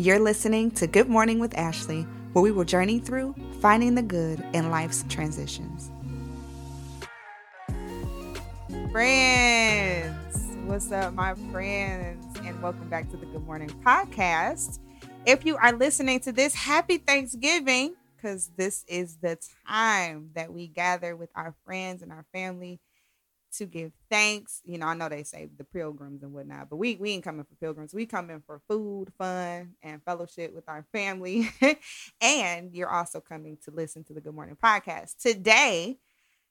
You're listening to Good Morning with Ashley, where we will journey through finding the good in life's transitions. Friends, what's up, my friends? And welcome back to the Good Morning Podcast. If you are listening to this, happy Thanksgiving, because this is the time that we gather with our friends and our family to give thanks. You know, I know they say the pilgrims and whatnot, but we we ain't coming for pilgrims. We coming for food, fun, and fellowship with our family. and you're also coming to listen to the Good Morning Podcast. Today,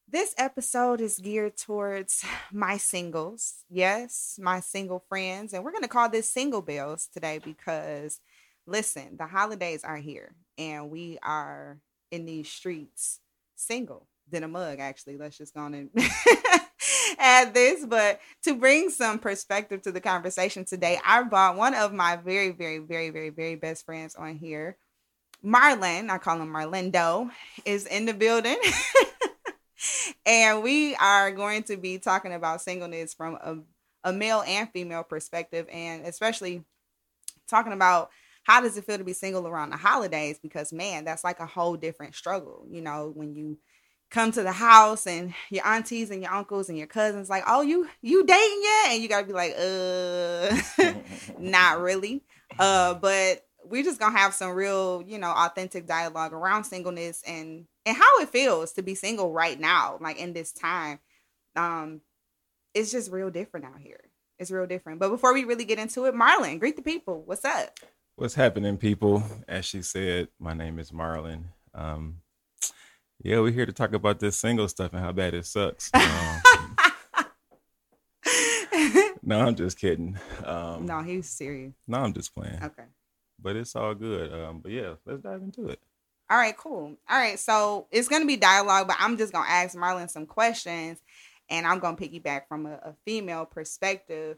this episode is geared towards my singles. Yes, my single friends. And we're gonna call this single bells today because listen, the holidays are here and we are in these streets single. Than a mug, actually. Let's just go on and add this, but to bring some perspective to the conversation today, I brought one of my very, very, very, very, very best friends on here. Marlon, I call him Marlindo, is in the building. and we are going to be talking about singleness from a, a male and female perspective, and especially talking about how does it feel to be single around the holidays because man that's like a whole different struggle you know when you come to the house and your aunties and your uncles and your cousins like, oh, you you dating yet? And you gotta be like, uh, not really. Uh, but we're just gonna have some real, you know, authentic dialogue around singleness and and how it feels to be single right now, like in this time. Um, it's just real different out here. It's real different. But before we really get into it, Marlon, greet the people. What's up? What's happening, people? As she said, my name is Marlon. Um, yeah, we're here to talk about this single stuff and how bad it sucks. Um, no, I'm just kidding. Um, no, he's serious. No, I'm just playing. Okay. But it's all good. Um, but yeah, let's dive into it. All right, cool. All right, so it's gonna be dialogue, but I'm just gonna ask Marlon some questions, and I'm gonna piggyback from a, a female perspective.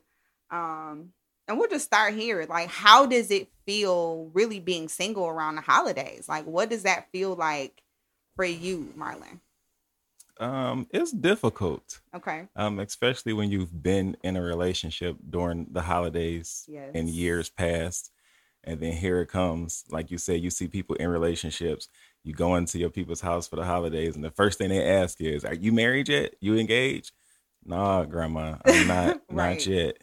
Um, and we'll just start here. Like, how does it feel really being single around the holidays? Like, what does that feel like? For you, Marlon? Um, it's difficult. Okay. Um, especially when you've been in a relationship during the holidays yes. and years past. And then here it comes. Like you said, you see people in relationships. You go into your people's house for the holidays, and the first thing they ask is, Are you married yet? You engaged? Nah, grandma, I'm not right. not yet.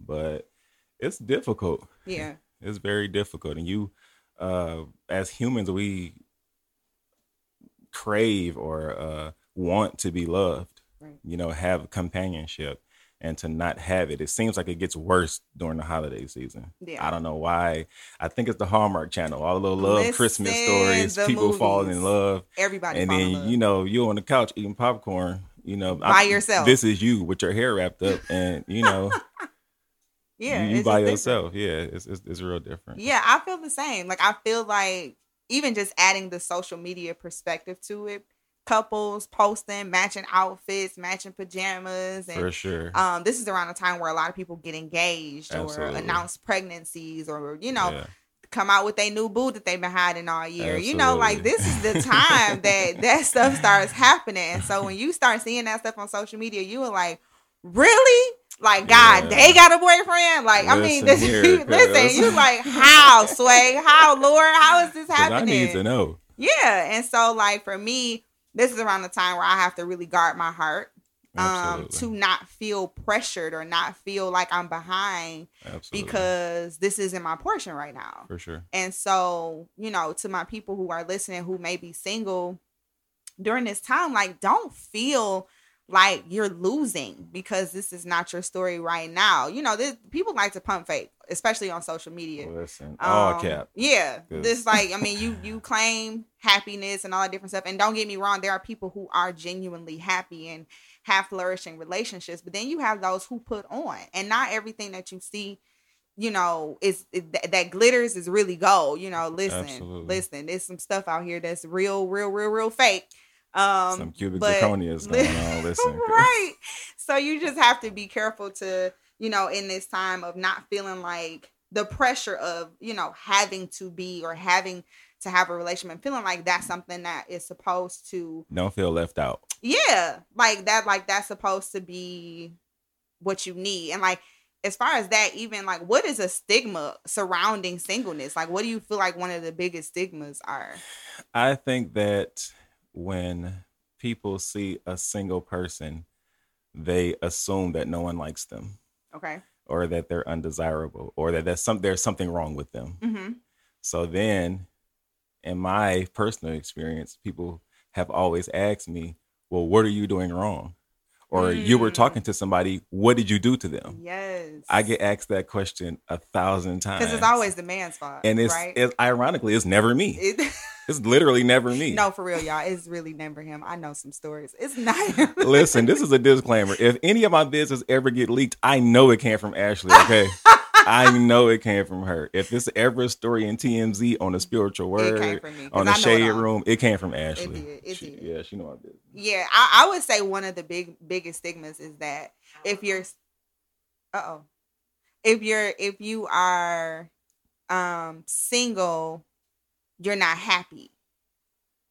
But it's difficult. Yeah. It's very difficult. And you uh as humans, we crave or uh, want to be loved, right. you know, have companionship and to not have it. It seems like it gets worse during the holiday season. Yeah. I don't know why. I think it's the Hallmark Channel. All the love Listen, Christmas stories, people movies. falling in love. Everybody, and then you know you're on the couch eating popcorn. You know, by I, yourself. This is you with your hair wrapped up, and you know. yeah, you, you by yourself. Yeah, it's, it's it's real different. Yeah, I feel the same. Like I feel like even just adding the social media perspective to it couples posting matching outfits, matching pajamas, and for sure. Um, this is around a time where a lot of people get engaged Absolutely. or announce pregnancies, or you know, yeah. come out with a new boo that they've been hiding all year. Absolutely. You know, like this is the time that that stuff starts happening. And so when you start seeing that stuff on social media, you are like, really? Like God, yeah. they got a boyfriend. Like listen I mean, this, here, listen, you like how sway, how Lord, how is this happening? I need to know. Yeah, and so like for me, this is around the time where I have to really guard my heart, um, to not feel pressured or not feel like I'm behind, Absolutely. because this isn't my portion right now. For sure. And so you know, to my people who are listening who may be single during this time, like don't feel like you're losing because this is not your story right now. You know, this, people like to pump fake, especially on social media. Listen, all um, cap. Yeah, this like I mean, you you claim happiness and all that different stuff, and don't get me wrong, there are people who are genuinely happy and have flourishing relationships, but then you have those who put on, and not everything that you see. You know, is that glitters is really gold. You know, listen, Absolutely. listen. There's some stuff out here that's real, real, real, real fake um, Some cubic zirconia is going on. Listen, right. So you just have to be careful to, you know, in this time of not feeling like the pressure of, you know, having to be or having to have a relationship, and feeling like that's something that is supposed to don't feel left out. Yeah, like that. Like that's supposed to be what you need, and like as far as that, even like what is a stigma surrounding singleness? Like what do you feel like one of the biggest stigmas are? I think that when people see a single person, they assume that no one likes them. Okay. Or that they're undesirable, or that there's some there's something wrong with them. Mm-hmm. So then, in my personal experience, people have always asked me, "Well, what are you doing wrong?" Or you were Mm. talking to somebody, what did you do to them? Yes. I get asked that question a thousand times. because it's always the man's fault, and it's, right. it's ironically it's never me. It- It's literally never me. no, for real, y'all. It's really never him. I know some stories. It's not him. Listen, this is a disclaimer. If any of my business ever get leaked, I know it came from Ashley. Okay, I know it came from her. If this ever a story in TMZ on a spiritual It came word from me. on I the know it room, it came from Ashley. did, it She- did. Yeah, she know my business. Yeah, I, I would say one of the big biggest stigmas is that if you're, uh oh, if you're if you are um single, you're not happy.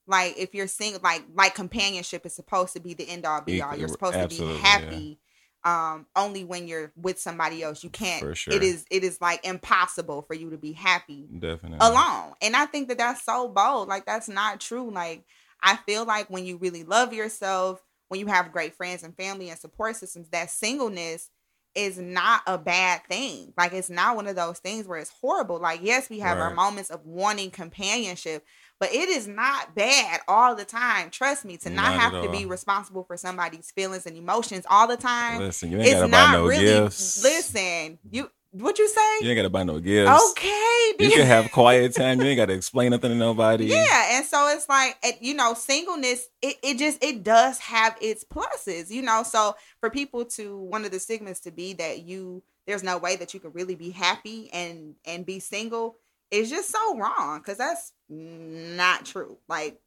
Like if you're single, like like companionship is supposed to be the end all be all. You're supposed to be yeah. happy. Um, only when you're with somebody else, you can't. For sure. It is it is like impossible for you to be happy Definitely. alone. And I think that that's so bold. Like that's not true. Like I feel like when you really love yourself, when you have great friends and family and support systems, that singleness is not a bad thing. Like it's not one of those things where it's horrible. Like yes, we have our moments of wanting companionship, but it is not bad all the time. Trust me, to not, Not have to be responsible for somebody's feelings and emotions all the time. Listen, you ain't It's gotta buy not no really gifts. listen, you what you say? You ain't gotta buy no gifts. okay. You can have quiet time. You ain't gotta explain nothing to nobody. Yeah, and so it's like you know, singleness. It it just it does have its pluses, you know. So for people to one of the stigmas to be that you there's no way that you could really be happy and and be single is just so wrong because that's not true. Like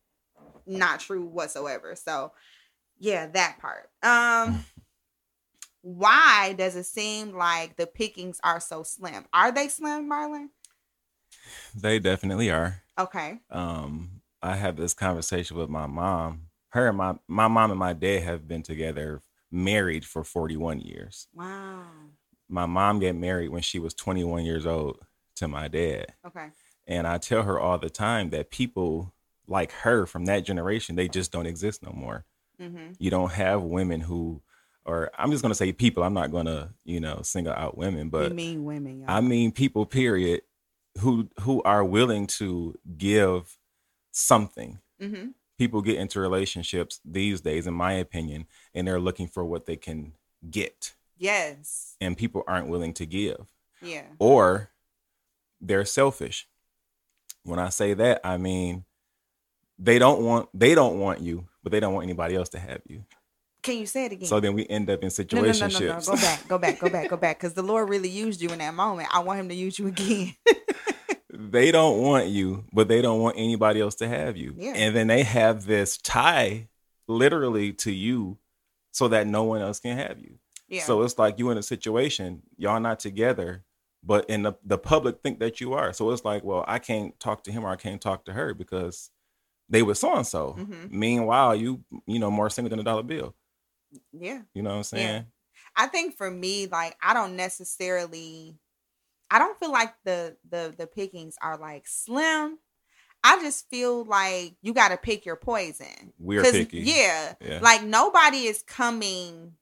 not true whatsoever. So yeah, that part. Um. Why does it seem like the pickings are so slim? Are they slim, Marlon? They definitely are. Okay. um I had this conversation with my mom. Her and my my mom and my dad have been together married for 41 years. Wow. My mom got married when she was 21 years old to my dad. Okay. And I tell her all the time that people like her from that generation, they just don't exist no more. Mm-hmm. You don't have women who or I'm just to say people. I'm not to, you know, single out women, but you mean women, y'all. I mean people period who who are willing to give something mm-hmm. people get into relationships these days in my opinion and they're looking for what they can get Yes. and people aren't willing to give Yeah. or they're selfish when i say that i mean they don't want they don't want you but they don't want anybody else to have you Can you say it again? so then we end up in no, no, no, no, no. Go back. Go back. Go back. Go back. Because the Lord really used you in that moment. I want Him to use you again. they don't want you, but they don't want anybody else to have you. Yeah. And then they have this tie literally to you so that no one else can have you. yeah. So it's like you in a situation, y'all not together, but in the, the public think that you are. So it's like, well, I can't talk to him or I can't talk to her because they were so and so. Meanwhile, you you know more single than a dollar bill. Yeah. You know what I'm saying? I think for me, like I don't necessarily, I don't feel like the the the pickings are like slim. I just feel like you got to pick your poison. We're picky. Yeah, Yeah. like nobody is coming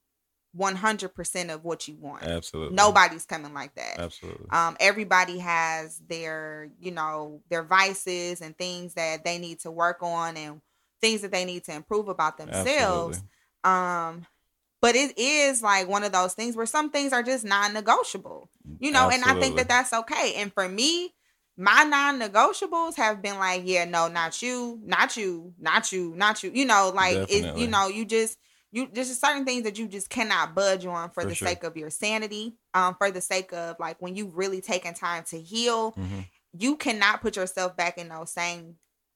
one hundred percent of what you want. Absolutely. Nobody's coming like that. Absolutely. um, everybody has their you know their vices and things that they need to work on and things that they need to improve about themselves Absolutely. Um but it is like one of those things where some things are just non-negotiable you know and i think that that's okay and for me my non-negotiables have been like yeah no not you not you not you not you you know like it, you know you just you there's just certain things that you just cannot budge on for, For the sure. sake of your sanity um for the sake of like when you've really taken time to heal Mhm. you cannot put yourself back in those same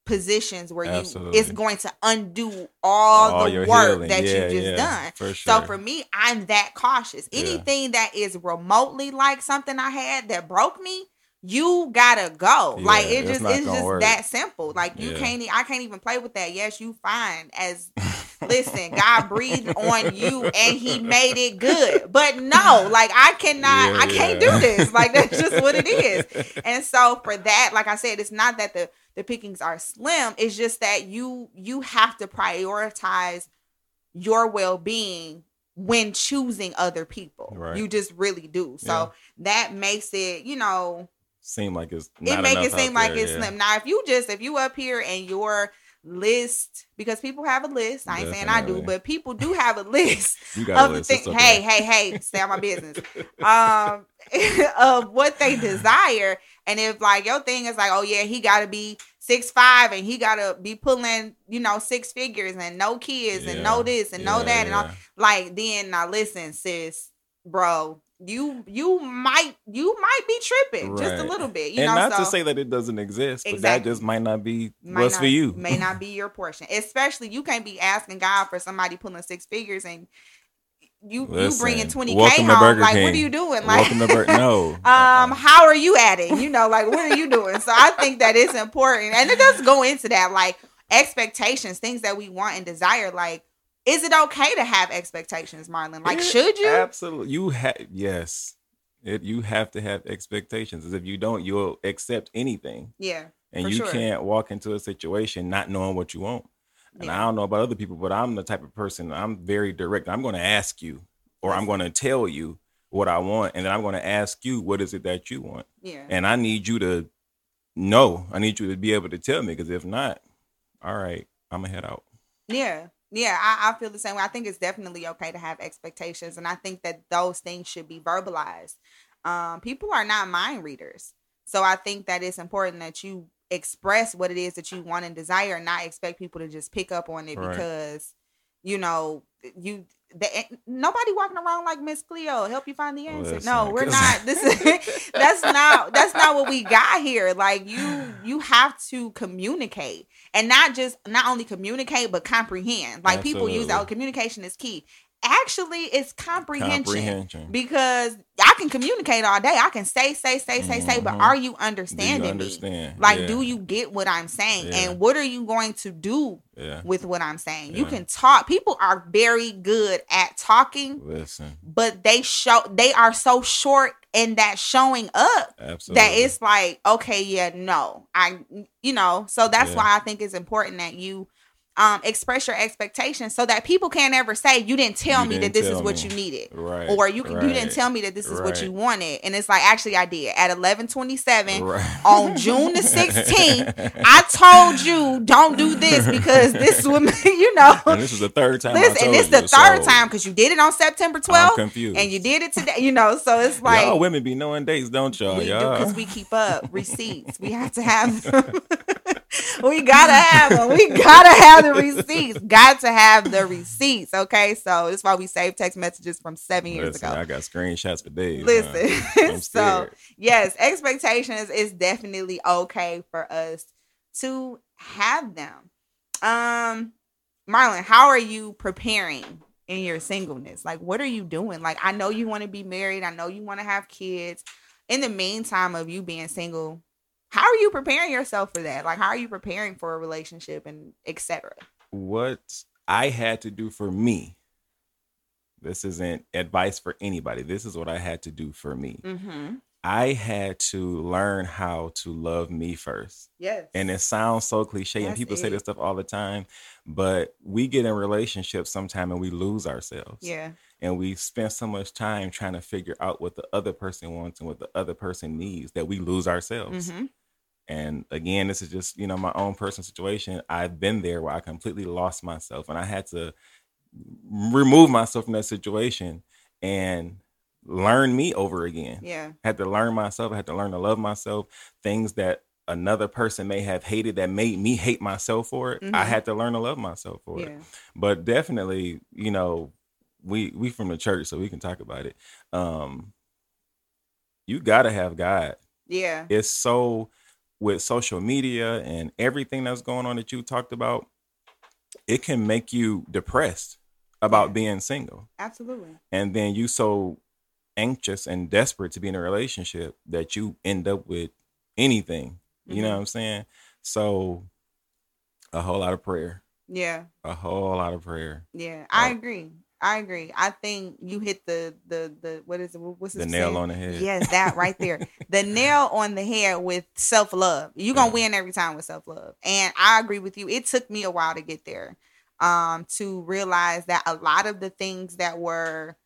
positions where you it's going to undo all, All the work healing. that Yeah, you just yeah, done For sure. so for me, I'm that cautious. Yeah. Anything that is remotely like something I had that broke me, you gotta go. Yeah, like it just it's just work. that simple. Like you Yeah. can't I can't even play with that. Yes, you fine as listen, God breathed on you and he made it good. But no, like I cannot, Yeah, I can't yeah. do this. Like that's just what it is. And so for that, like I said, it's not that the the pickings are slim. It's just that you you have to prioritize your well-being when choosing other people. Right. You just really do. So Yeah. that makes it, you know, Seem like it's it make it seem like there, it's slim. Now, if you just if you up here and your list because people have a list. I ain't saying I do, but people do have a list of the list. thing. It's okay. Hey, hey, hey, stay on my business. Um, of what they desire, and if like your thing is like, oh yeah, he got to be six five, and he got to be pulling, you know, six figures, and no kids, and no this, and no Yeah, that, and all like then now listen sis bro you you might you might be tripping just a little bit you and know not so to say that it doesn't exist, but that just might not be might what's not- for you. may not be your portion especially you can't be asking god for somebody pulling six figures and you you Listen, bringing 20k welcome to home like what are you doing? Like Welcome to Bur- no. um how are you at it? You know like what are you doing? So i think that it's important and it does go into that like expectations things that we want and desire like is it okay to have expectations marlon like Yeah, should you Absolutely. You have yes. It you have to have expectations. As if you don't, you'll accept anything. yeah And you sure. can't walk into a situation not knowing what you want. And Yeah. I don't know about other people, but I'm the type of person I'm very direct. I'm gonna ask you or I'm gonna tell you what I want, and then I'm gonna ask you what is it that you want. yeah And I need you to know. I need you to be able to tell me because if not, all right, I'm gonna head out. Yeah. Yeah, I, I feel the same way. I think it's definitely okay to have expectations, and I think that those things should be verbalized. Um, people are not mind readers, so I think that it's important that you express what it is that you want and desire, and not expect people to just pick up on it Right. because you know you. The, eh, nobody walking around like Miss Cleo help you find the answer. no, Listen, we're not. This is that's not that's not what we got here. Like you you have to communicate and not just not only communicate but comprehend. Like people use that oh, communication is key. Actually, it's comprehension. Comprehension. Because I can communicate all day. I can say, say, say, say, say, but Mhm. are you Do you understanding me? Like, Yeah. do you get what I'm saying? Yeah. And what are you going to do Yeah. with what I'm saying? You can talk. People are very good at talking, Listen. but they show they are so short in that showing up Absolutely. that it's like okay yeah no i you know so that's why i think it's important that you um express your expectations so that people can't ever say you didn't tell You me that didn't this is what me. you needed right. or you can you didn't tell me that this is what you wanted and it's like actually i did at 1127 right. on June the 16th, I told you don't do this because this woman, you know. and this is the third time. I Listen, and this the you, third so time because you did it on September I'm 12th confused. and you did it today, you know. So it's like y'all women be knowing dates, don't y'all? we y'all. because we keep up receipts. We have to have them. We gotta have them. We gotta have the receipts. Got to have the receipts. Okay, so that's why we save text messages from seven years Listen, ago. I got screenshots for days. Listen, so yes, expectations is definitely okay for us to have them. Um, Marlon, how are you preparing in your singleness? Like, what are you doing? Like, I know you want to be married. I know you want to have kids. In the meantime of you being single, how are you preparing yourself for that? Like, how are you preparing for a relationship and etc. what I had to do for me. This isn't advice for anybody. This is what I had to do for me. Mm-hmm. I had to learn how to love me first. Yes. And it sounds so cliche, and That's people say this stuff all the time, but we get in relationships sometime and we lose ourselves. yeah. And we spend so much time trying to figure out what the other person wants and what the other person needs that we lose ourselves. Mm-hmm. And again, this is just, you know, my own personal situation. I've been there where I completely lost myself and I had to remove myself from that situation and learn me over again. Yeah. had to learn myself. I had to learn to love myself. Things that another person may have hated that made me hate myself for it. I Mhm. had to learn to love myself for it. But definitely, you know, we we from the church, so we can talk about it. Um, you gotta have God. Yeah. It's so with social media and everything that's going on that you talked about, it can make you depressed about Yeah. being single Absolutely. and then you so anxious and desperate to be in a relationship that you end up with anything you know Mhm. what i'm saying so a whole lot of prayer Yeah. A whole lot of prayer. Yeah. I Oh. agree. I agree. I think you hit the the the what is it? What's The it nail saying? on the head. Yes, that right there. the nail on the head with self love. You're gonna Yeah. win every time with self love. And I agree with you. It took me a while to get there. Um, to realize that a lot of the things that were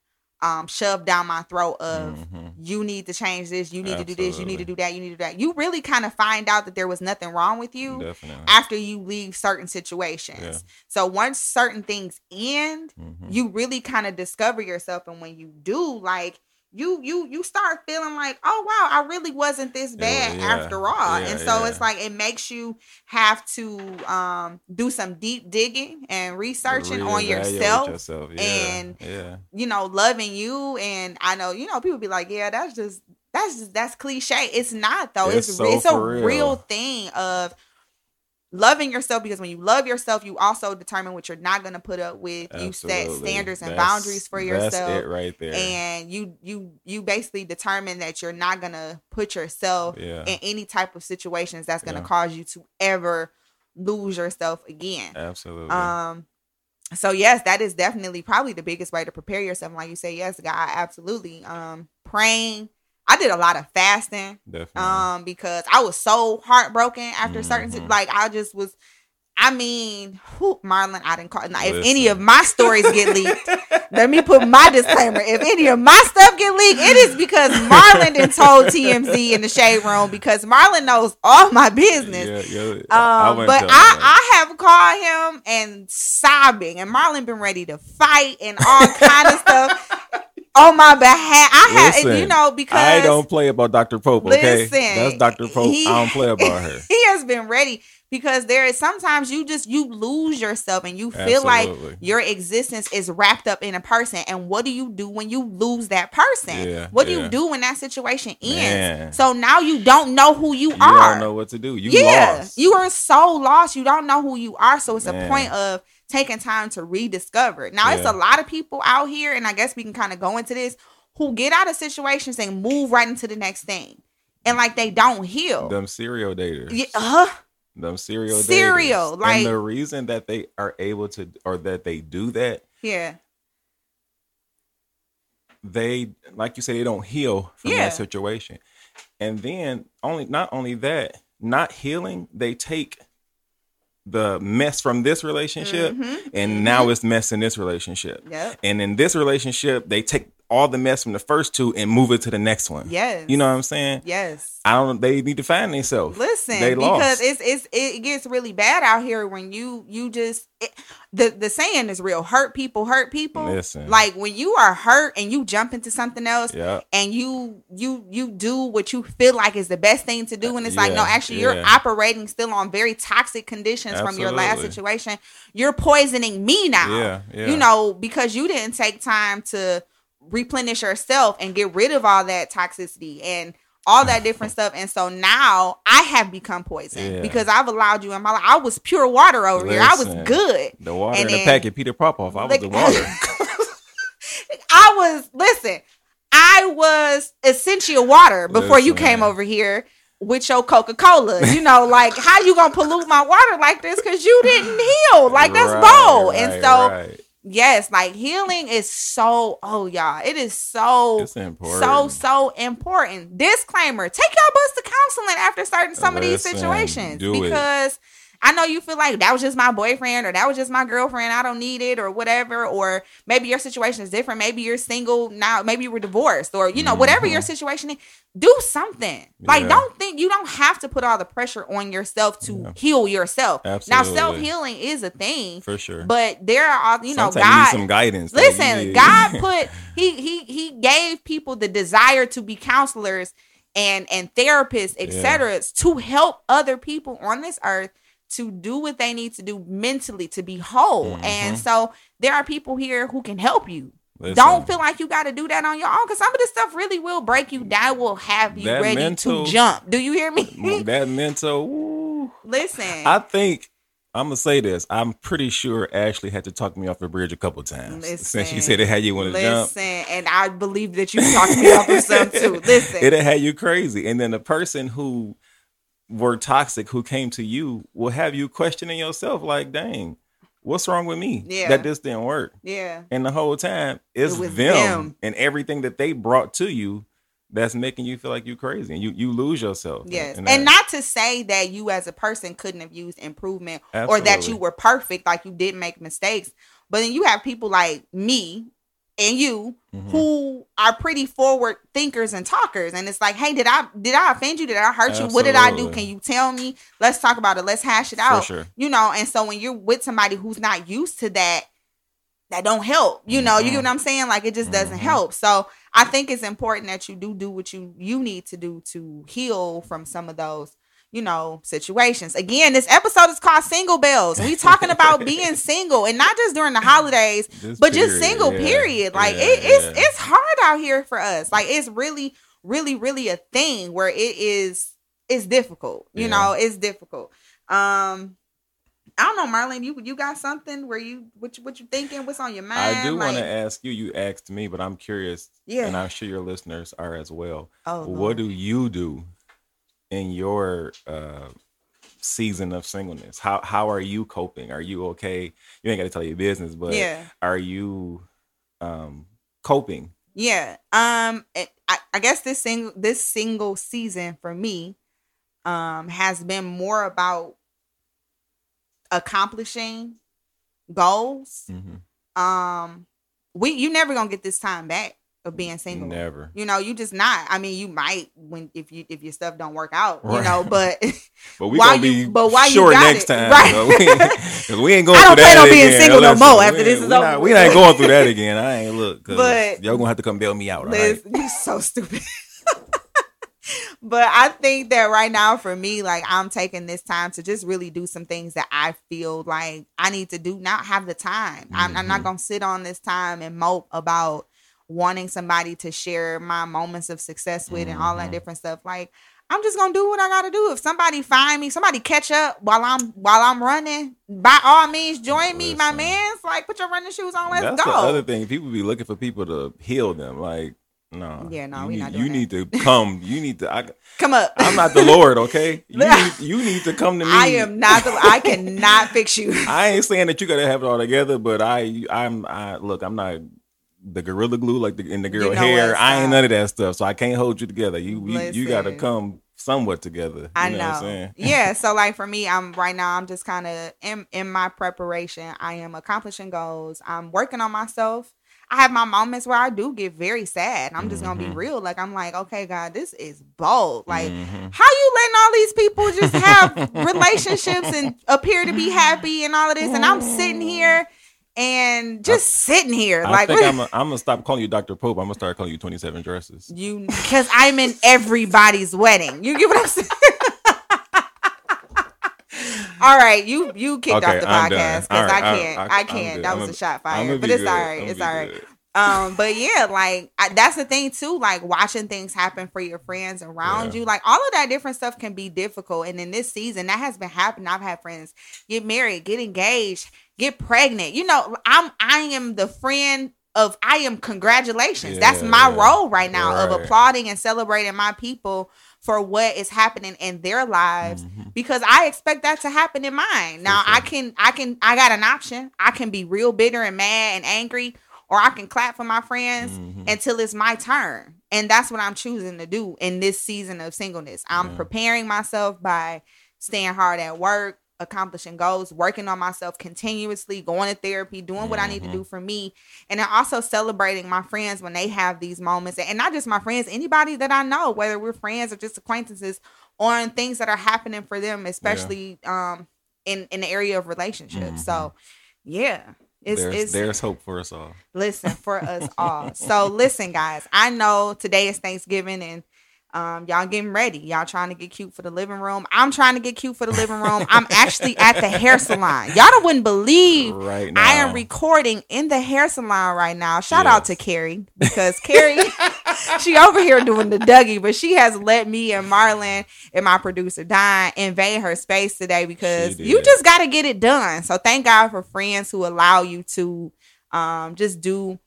um shoved down my throat of Mhm. You need to change this, you need to do this, you need to do that, you need to do that. You really kind of find out that there was nothing wrong with you Definitely. after you leave certain situations. Yeah. So once certain things end, Mhm. you really kind of discover yourself and when you do like you you you start feeling like oh wow i really wasn't this bad yeah, after all yeah, and so yeah. it's like it makes you have to um do some deep digging and researching on yourself yourself. And- yeah. you know loving you and i know you know people be like yeah that's just that's just that's cliche it's not though it's It's it's, a real. real. thing of loving yourself because when you love yourself you also determine what you're not going to put up with you set standards and That's- boundaries for yourself right there. and you you you basically determine that you're not going to put yourself yeah. in any type of situations that's going to Yeah. cause you to ever lose yourself again Absolutely. um so yes that is definitely probably the biggest way to prepare yourself like you say yes god absolutely um praying i did a lot of fasting Definitely. um because i was so heartbroken after certain Mhm. like i just was I mean, Marlon, I didn't call. Now, if any of my stories get leaked, let me put my disclaimer. If any of my stuff get leaked, it is because Marlon done told TMZ in the shade room because Marlon knows all my business. Yeah, yeah. Um, wouldn't but I. I have called him and sobbing, and Marlon been ready to fight and all kind of stuff on my behalf. I have, and you know, because I don't play about Dr. Pope, okay? Listen, That's Dr. Pope. he- I don't play about her. he has been ready because there is sometimes you just you lose yourself and you feel like your existence is wrapped up in a person. And what do you do when you lose that person? Yeah, what do you do when that situation ends? Man. So now you don't know who you, You are don't know what to do. You yeah, lost. you are so lost. You don't know who you are. So it's a point of taking time to rediscover. Now, it's a lot of people out here, and I guess we can kind of go into this, who get out of situations and move right into the next thing. And like they don't heal. Them serial daters. Yeah, uh, Them serial daters. Serial, like- and the reason that they are able to or that they do that, yeah, they like you say, they don't heal from Yeah. that situation. And then only not only that, not healing, they take the mess from this relationship Mhm, and now it's mess in this relationship. Yep. And in this relationship, they take all the mess from the first two and move it to the next one. Yes. You know what I'm saying? Yes. I don't they need to find themselves. Listen, they lost. because it's it's it gets really bad out here when you you just it, the the saying is real. Hurt people hurt people. Listen. Like when you are hurt and you jump into something else, yeah. and you you you do what you feel like is the best thing to do and it's like no Yeah, actually you're operating still on very toxic conditions from your last situation you're poisoning me now Yeah, yeah. you know because you didn't take time to replenish yourself and get rid of all that toxicity and all that different stuff and so now i have become poison Yeah. because i've allowed you in my life i was pure water over here i was good The water And in the packet, Peter Popoff. I was Like- the water. I was listen. I was Essentia water before you Listen. came over here with your Coca Cola. You know, like how you gonna pollute my water like this? Because you didn't heal. Like that's Right, bold. and so right. Yes, like healing is so. Oh y'all, it is so. it's important. So so important. Disclaimer: Take your bus to counseling after certain some of these situations do it. I know you feel like that was just my boyfriend or that was just my girlfriend. I don't need it or whatever. Or maybe your situation is different. Maybe you're single now. Maybe you were divorced or you know whatever your mm-hmm. situation is. Do something. Like don't think you don't have to put all the pressure on yourself to Yeah. heal yourself. Now self healing is a thing, for sure. but there are all you know Sometimes God need some guidance. Listen. God put he he he gave people the desire to be counselors and and therapists, etc., to help other people on this earth to do what they need to do mentally to be whole. Mhm. And so there are people here who can help you. Listen, Don't feel like you got to do that on your own because some of this stuff really will break you down, will have you That ready mental- to jump. Do you hear me? that mental. Woo. Listen, I think I'm gonna say this. I'm pretty sure Ashley had to talk me off the bridge a couple times since she said it had you want to jump. listen, and I believe that you talked me off of some too. Listen, it had you crazy, and then the person who were toxic who came to you will have you questioning yourself. Like, dang, what's wrong with me Yeah. that this didn't work? Yeah. And the whole time it's It them, them. and everything that they brought to you that's making you feel like you're crazy and you you lose yourself. Yes. in And that. not to say that you as a person couldn't have used improvement or that you were perfect, like you didn't make mistakes. But then you have people like me and you Mhm. who are pretty forward thinkers and talkers. And it's like, hey, did I did I offend you? Did I hurt you? What did I do? Can you tell me? Let's talk about it. Let's hash it out. sure. You know, and so when you're with somebody who's not used to that, that don't help. You know, you get Mhm. what I'm saying? Like it just doesn't Mhm. help. So I think it's important that you do do what you you need to do to heal from some of those you know situations. Again, this episode is called Single Bells. We talking about being single and not just during the holidays, but just single. yeah, Period. Like yeah, it, it's yeah. it's hard out here for us. Like it's really really really a thing where it is it's difficult. You know, it's difficult. Um. I don't know, Marlene. You you got something where you what you, what you thinking? What's on your mind? I do want to ask you. You asked me, but I'm curious, Yeah. and I'm sure your listeners are as well. Oh, what Lord. do you do in your uh, season of singleness? How how are you coping? Are you okay? You ain't got to tell your business, but yeah, are you um, coping? yeah. Um, it, I, I guess this single this single season for me, um, has been more about accomplishing goals. Mm-hmm. Um, we you never gonna get this time back of being single. Never. You know, you just not. I mean, you might when if you if your stuff don't work out. You know, but But we Why gonna you- be but why you short got next it? time. Right. though. We, we ain't going I don't plan on being again. single no more after this is we over Not, we ain't going through that again. I ain't look. But- y'all gonna have to come bail me out. Liz, right? you so stupid. but I think that right now for me, like I'm taking this time to just really do some things that I feel like I need to do. Not have the time. I'm, I'm not Mhm. gonna sit on this time and mope about wanting somebody to share my moments of success with and all that Mhm. different stuff. Like I'm just gonna do what I gotta do. If somebody find me, somebody catch up while I'm while I'm running, by all means join me, my Listen. man's. Like put your running shoes on, let's That's go. the other thing. People be looking for people to heal them. Like, no. Yeah, no, you we need, not You doing need to come. You need to. I, Come up. I'm not the Lord, okay? You need, you need to come to me. I am not the. I cannot fix you. I ain't saying that you gotta have it all together, but I, I'm, I look. I'm not the gorilla glue like the in the girl know hair. what, I ain't none of that stuff, so I can't hold you together. You, you, you gotta come somewhat together. You I know. know. What I'm saying? yeah. So like for me, I'm right now. I'm just kind of in in my preparation. I am accomplishing goals. I'm working on myself. I have my moments where I do get very sad. I'm just gonna be Mhm. real. Like I'm like, okay, God, this is bold. Like. Mhm. How you letting all these people just have relationships and appear to be happy and all of this, and I'm sitting here and just sitting here I like think I'm, gonna stop calling you Dr. Pope. I'm gonna start calling you 27 dresses. You because I'm in everybody's wedding. You get what I'm saying? all right, you you kicked Okay, off the I'm podcast because right, I I- can't. I- I, can't. That I'm was a- a shot fired, but it's good. all right. It's all right. good. Um, but yeah, like I, that's the thing too. Like watching things happen for your friends around Yeah. you, like all of that different stuff can be difficult. And in this season, that has been happening. I've had friends get married, get engaged, get pregnant. You know, I'm I am the friend of I am congratulations. That's my Yeah. role right now of applauding and celebrating my people for what is happening in their lives Mhm. because I expect that to happen in mine. Now. I can I can I got an option. I can be real bitter and mad and angry or I can clap for my friends Mhm. until it's my turn. And that's what I'm choosing to do in this season of singleness. I'm Yeah. preparing myself by staying hard at work, accomplishing goals, working on myself continuously, going to therapy, doing what I need to do for me. And then also celebrating my friends when they have these moments. And not just my friends, anybody that I know, whether we're friends or just acquaintances, on things that are happening for them, especially um in, in the area of relationships. So yeah. It's, there's, it's there's hope for us all. listen for us all. So listen, guys. I know today is Thanksgiving and um, y'all getting ready. Y'all trying to get cute for the living room. I'm trying to get cute for the living room. I'm actually at the hair salon. Y'all don't wouldn't believe Right now, I am recording in the hair salon right now. Shout out to Carrie because Carrie, she over here doing the Dougie, but she has let me and Marlon and my producer Don invade her space today because you just got to get it done. So thank God for friends who allow you to um, just do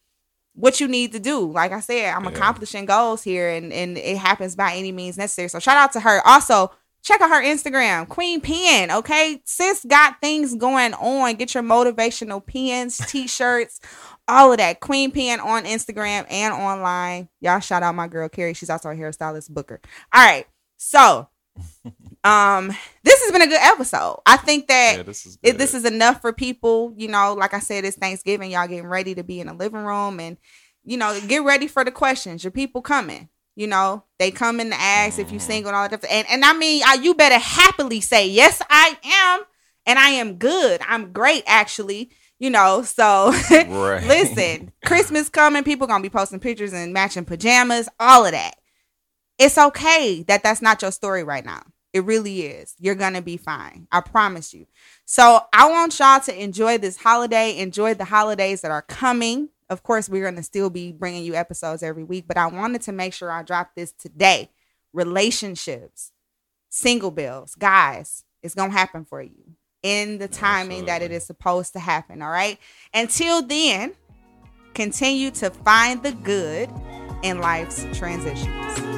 what you need to do. Like I said, I'm Yeah. accomplishing goals here, and and it happens by any means necessary. So shout out to her. Also, check out her Instagram, Queen Pen. Okay, sis got things going on. Get your motivational pens, t-shirts, all of that. Queen Pen on Instagram and online. Y'all shout out my girl Carrie. She's also a hairstylist booker. All right, so um, this has been a good episode. I think that Yeah, this is it, this is enough for people. You know, like I said, it's Thanksgiving. Y'all getting ready to be in the living room and, you know, get ready for the questions. Your people coming. You know, they come in to ask if you single and all that. And and I mean, uh, you better happily say yes, I am, and I am good. I'm great, actually. You know, so Right. listen, Christmas coming. People gonna be posting pictures and matching pajamas, all of that. It's okay that that's not your story right now. It really is. You're gonna be fine. I promise you. So I want y'all to enjoy this holiday. Enjoy the holidays that are coming. Of course, we're gonna still be bringing you episodes every week, but I wanted to make sure I dropped this today. Relationships, single bells, guys, it's gonna happen for you in the timing that it is supposed to happen. All right. Until then, continue to find the good in life's transitions.